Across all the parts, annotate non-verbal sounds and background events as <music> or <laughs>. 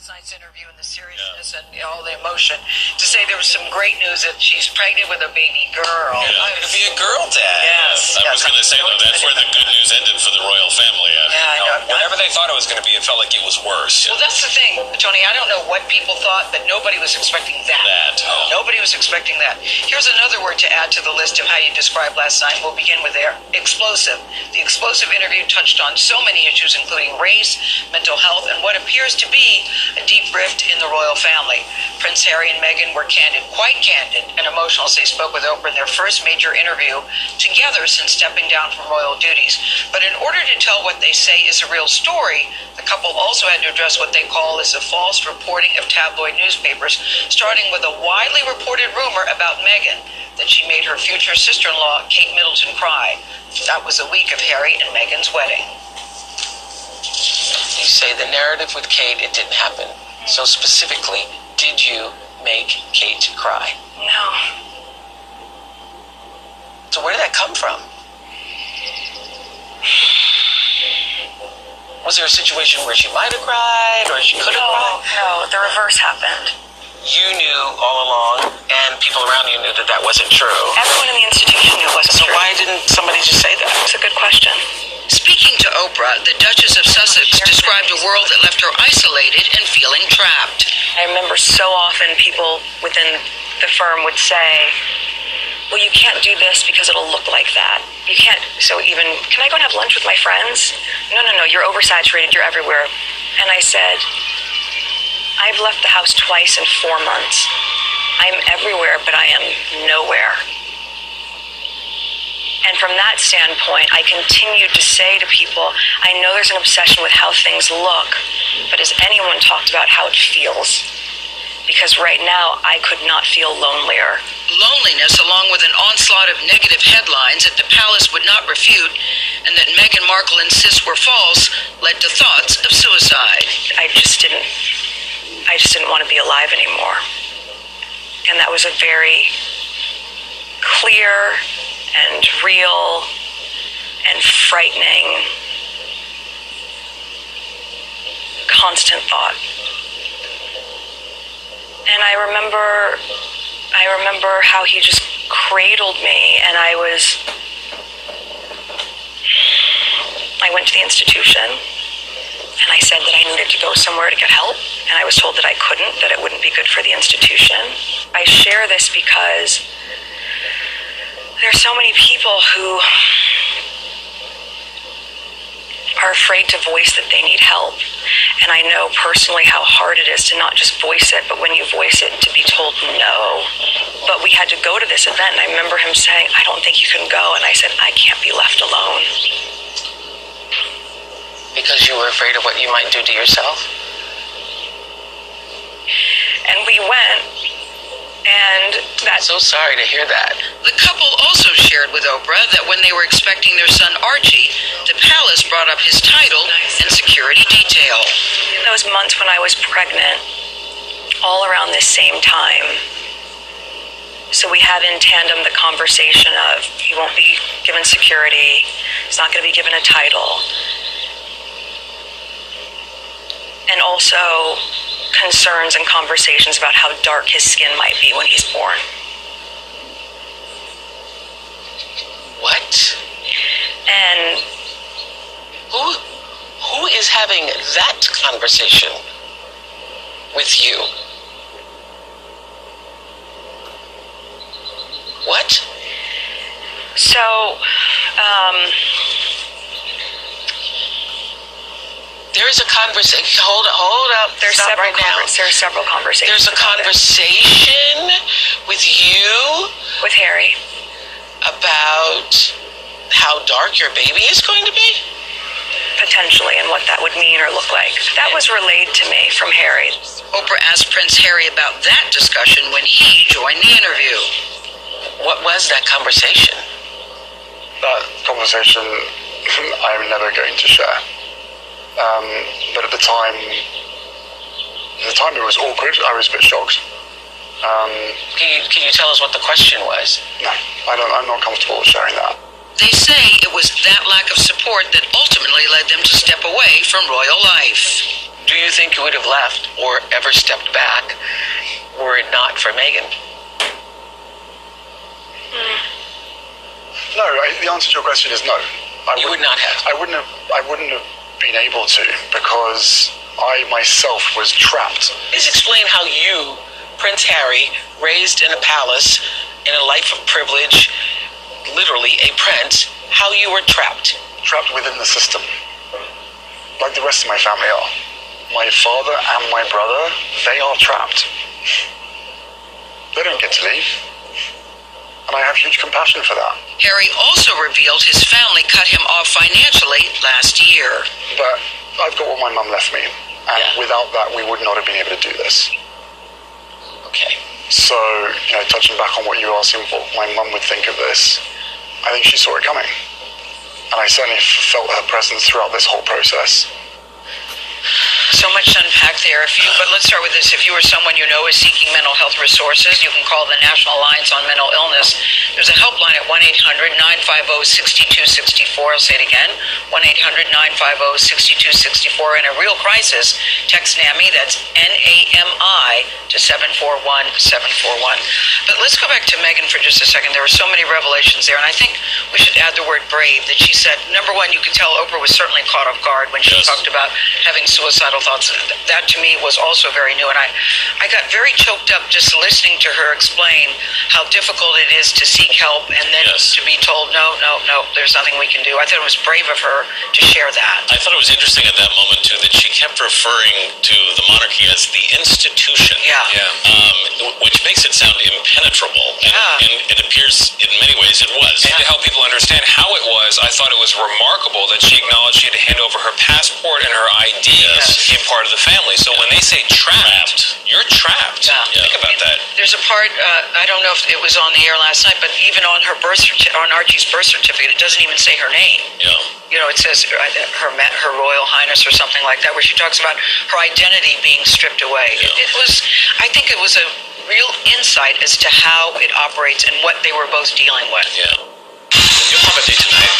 last night's interview and the seriousness and you know, all the emotion to say there was some great news that she's pregnant with a baby girl. Yeah. I'm going to be a girl dad. Yes. I was going to say so though, that's where the good <laughs> news ended for the royal family. Uh, that. Yeah, I No, know. whatever they thought it was going to be, it felt like it was worse. Well, that's the thing, Tony. I don't know what people thought, but nobody was expecting that. That, oh. Nobody was expecting that. Here's another word to add to the list of how you described last night. We'll begin with there. Explosive. The explosive interview touched on so many issues, including race, mental health, and what appears to be a deep rift in the royal family. Prince Harry and Meghan were candid, quite candid and emotional as they spoke with Oprah in their first major interview together since stepping down from royal duties. But in order to tell what they say is a real story, the couple also had to address what they call is the false reporting of tabloid newspapers, starting with a widely reported rumor about Meghan that she made her future sister-in-law, Kate Middleton, cry. That was a week of Harry and Meghan's wedding. You say the narrative with Kate, it didn't happen. So specifically, did you make Kate cry? No. So where did that come from? Was there a situation where she might have cried or she could have cried? no, the reverse happened. You knew all along, and people around you knew that that wasn't true. Everyone in the institution knew it wasn't So true. why didn't somebody just say that? It's a good question. Speaking to Oprah, the Duchess of Sussex described a world that left her isolated and feeling trapped. I remember so often people within the firm would say, well, you can't do this because it'll look like that. You can't, so even, can I go and have lunch with my friends? No, no, no, you're oversaturated, you're everywhere. And I said, I've left the house twice in four months. I'm everywhere, but I am nowhere. And from that standpoint, I continued to say to people, I know there's an obsession with how things look, but has anyone talked about how it feels? Because right now, I could not feel lonelier. Loneliness, along with an onslaught of negative headlines that the palace would not refute and that Meghan Markle insists were false, led to thoughts of suicide. I just didn't, I just didn't want to be alive anymore. And that was a very clear and real and frightening constant thought. And I remember I remember how he just cradled me and I was I went to the institution and I said that I needed to go somewhere to get help and I was told that I couldn't, that it wouldn't be good for the institution. I share this because there's so many people who are afraid to voice that they need help. And I know personally how hard it is to not just voice it, but when you voice it, to be told no. But we had to go to this event, and I remember him saying, I don't think you can go. And I said, I can't be left alone. Because you were afraid of what you might do to yourself? And we went, and I'm so sorry to hear that. The couple also shared with Oprah that when they were expecting their son Archie, the palace brought up his title and security detail. In those months when I was pregnant, all around this same time, so we had in tandem the conversation of he won't be given security, he's not going to be given a title. And also concerns and conversations about how dark his skin might be when he's born. What? And Who who is having that conversation with you? What? so, um, There is a conversation. Hold up, hold up. there's Stop several right now. conver- there's several conversations. There's a about it conversation with you with Harry. about how dark your baby is going to be. potentially and what that would mean or look like. That was relayed to me from Harry. Oprah asked Prince Harry about that discussion when he joined the interview. What was that conversation? that conversation <laughs> I'm never going to share. Um, but at the time, at the time it was awkward. I was a bit shocked. Um, Can you, can you tell us what the question was? no, I don't, I'm not comfortable sharing that. They say it was that lack of support that ultimately led them to step away from royal life. do you think you would have left or ever stepped back were it not for Meghan? No, I, the answer to your question is no. I You would not have. I wouldn't have. I wouldn't have been able to because I myself was trapped. Please explain how you, Prince Harry, raised in a palace, in a life of privilege, literally a prince, how you were trapped. trapped within the system, like the rest of my family are. My father and my brother, they are trapped. They don't get to leave. And I have huge compassion for that. Harry also revealed his family cut him off financially last year. But I've got what my mum left me. And Yeah. without that, we would not have been able to do this. Okay. So, you know, touching back on what you asked asking what my mum would think of this, I think she saw it coming. And I certainly felt her presence throughout this whole process. So much to unpack there. If you, but let's start with this. If you or someone you know is seeking mental health resources, you can call the National Alliance on Mental Illness. There's a helpline at 1-800-950-6264. I'll say it again. 1-800-950-6264. In a real crisis, text NAMI, that's N-A-M-I, to 741-741. But let's go back to Meghan for just a second. There were so many revelations there, and I think we should add the word brave that she said. Number one, you could tell Oprah was certainly caught off guard when she Yes. talked about having suicidal thoughts. That to me was also very new, and I, I got very choked up just listening to her explain how difficult it is to seek help and then Yes. to be told, no, no, no, there's nothing we can do. I thought it was brave of her to share that. I thought it was interesting at that moment too that she kept referring to the monarchy as the institution. Yeah. Yeah. Um, which makes it sound impenetrable, and, Yeah. and it appears in many ways it was, I thought it was remarkable that she acknowledged she had to hand over her passport and her ID Yes. to become part of the family. So when they say trapped, Trapped. you're trapped. Yeah. Think about And that. There's a part uh, I don't know if it was on the air last night, but even on her birth certi- on Archie's birth certificate, it doesn't even say her name. Yeah. You know, it says uh, her her Royal Highness or something like that, where she talks about her identity being stripped away. It, it was, I think, it was a real insight as to how it operates and what they were both dealing with. Yeah. Tonight.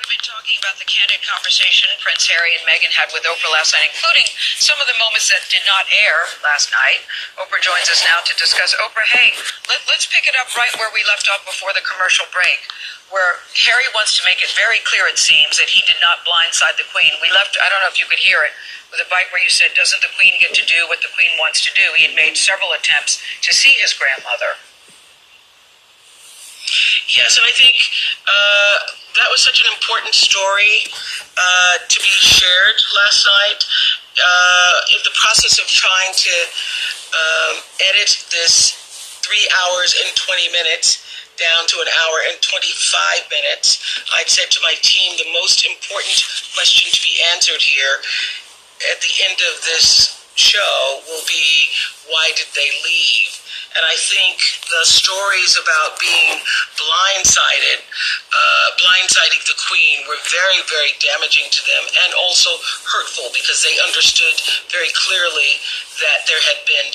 We've been talking about the candid conversation Prince Harry and Meghan had with Oprah last night, including some of the moments that did not air last night. Oprah joins us now to discuss. Oprah, hey, let, let's pick it up right where we left off before the commercial break, where Harry wants to make it very clear, it seems, that he did not blindside the Queen. We left, I don't know if you could hear it, with a bite where you said, doesn't the Queen get to do what the Queen wants to do? He had made several attempts to see his grandmother. Yes, and I think uh, that was such an important story uh, to be shared last night. Uh, in the process of trying to um, edit this three hours and 20 minutes down to an hour and 25 minutes, I'd said to my team the most important question to be answered here at the end of this show will be why did they leave? And I think the stories about being blindsided, uh, blindsiding the Queen, were very, very damaging to them and also hurtful because they understood very clearly that there had been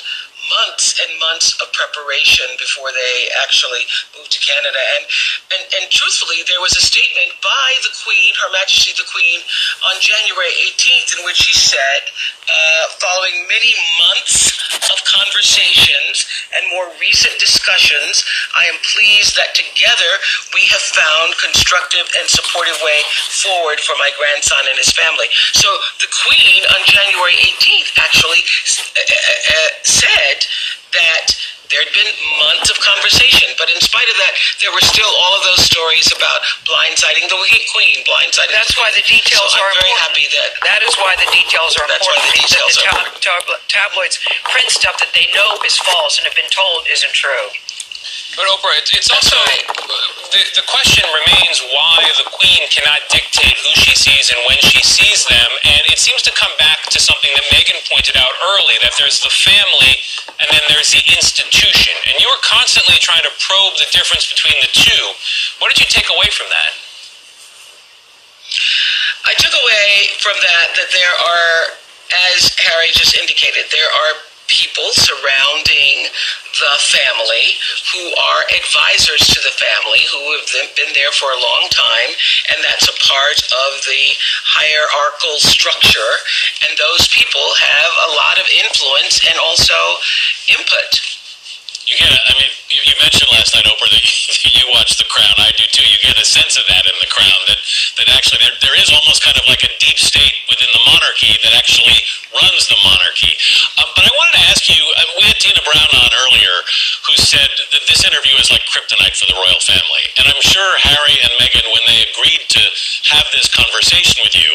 months and months of preparation before they actually moved to Canada. And, and, and truthfully, there was a statement by the Queen, Her Majesty the Queen, on January 18th in which she said, uh, following many months of conversations and more recent discussions, I am pleased that together we have found constructive and supportive way forward for my grandson and his family. So the Queen on January 18th actually uh, uh, said that there had been months of conversation, but in spite of that, there were still all of those stories about blindsiding the Queen, blindsiding. That's the why the details so are I'm very important. happy that That is why the details are That's why important. the details the are tab- tab- tabloids print stuff that they know is false and have been told isn't true. But Oprah, it's, it's also the, the question remains why the Queen cannot dictate who she sees and when she sees them, and it seems to come back to something that Meghan pointed out early: that there's the family and then there's the institution, and you were constantly trying to probe the difference between the two. What did you take away from that? I took away from that that there are, as Harry just indicated, there are people surrounding the family who are advisors to the family who have been there for a long time, and that's a part of the hierarchical structure. And those people have a lot of influence and also input. You get, a, I mean, you, you mentioned last night, Oprah, that you, <laughs> you watch The Crown. I do too. You get a sense of that in The Crown, that, that actually there, there is almost kind of like a deep state within the monarchy that actually runs the monarchy. Um, but I wanted to ask you, uh, we had Tina Brown on earlier who said that this interview is like kryptonite for the royal family. And I'm sure Harry and Meghan, when they agreed to have this conversation with you,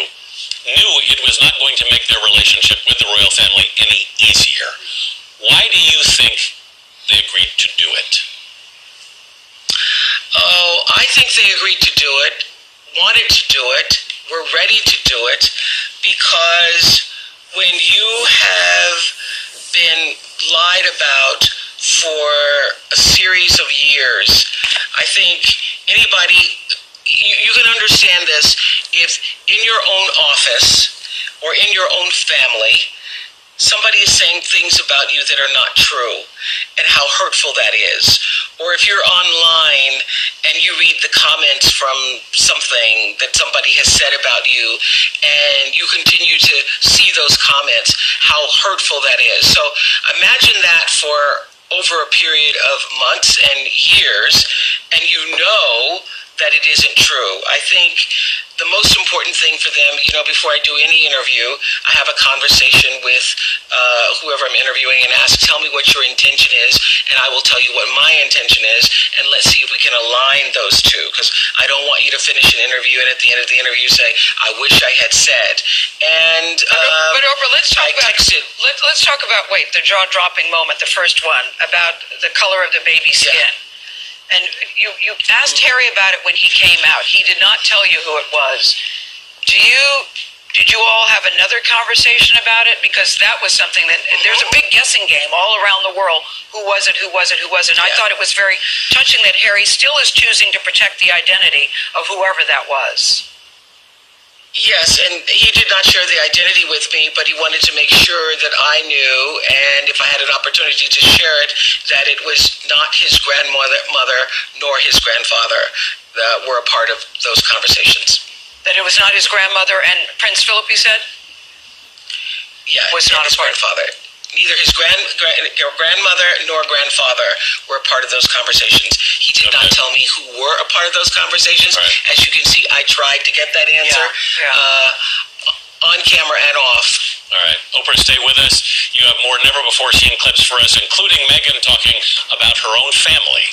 knew it was not going to make their relationship with the royal family any easier. Why do you think they agreed to do it? Oh, I think they agreed to do it, wanted to do it, were ready to do it, because when you have been lied about for a series of years, I think anybody, you, you can understand this if in your own office or in your own family, somebody is saying things about you that are not true and how hurtful that is. Or if you're online and you read the comments from something that somebody has said about you and you continue to see those comments, how hurtful that is. So imagine that for over a period of months and years and you know that it isn't true. I think the most important thing for them, you know, before I do any interview, I have a conversation with uh, whoever I'm interviewing and ask, tell me what your intention is, and I will tell you what my intention is, and let's see if we can align those two. Because I don't want you to finish an interview and at the end of the interview say, I wish I had said. And um, but, Oprah, let's talk I about texted, let, us talk about wait the jaw dropping moment, the first one about the color of the baby skin. Yeah. And you, you asked Harry about it when he came out. He did not tell you who it was. Do you did you all have another conversation about it? Because that was something that there's a big guessing game all around the world. Who was it? Who was it? Who was it? And yeah. I thought it was very touching that Harry still is choosing to protect the identity of whoever that was. Yes, and he did not share the identity with me, but he wanted to make sure that I knew, and if I had an opportunity to share it, that it was not his grandmother, mother, nor his grandfather that were a part of those conversations. That it was not his grandmother and Prince Philip, he said? Yeah, was not his a part. grandfather neither his grand, grand, grandmother nor grandfather were a part of those conversations. He did okay. not tell me who were a part of those conversations. Right. As you can see, I tried to get that answer yeah, yeah. Uh, on camera and off. All right. Oprah, stay with us. You have more never before seen clips for us, including Meghan talking about her own family.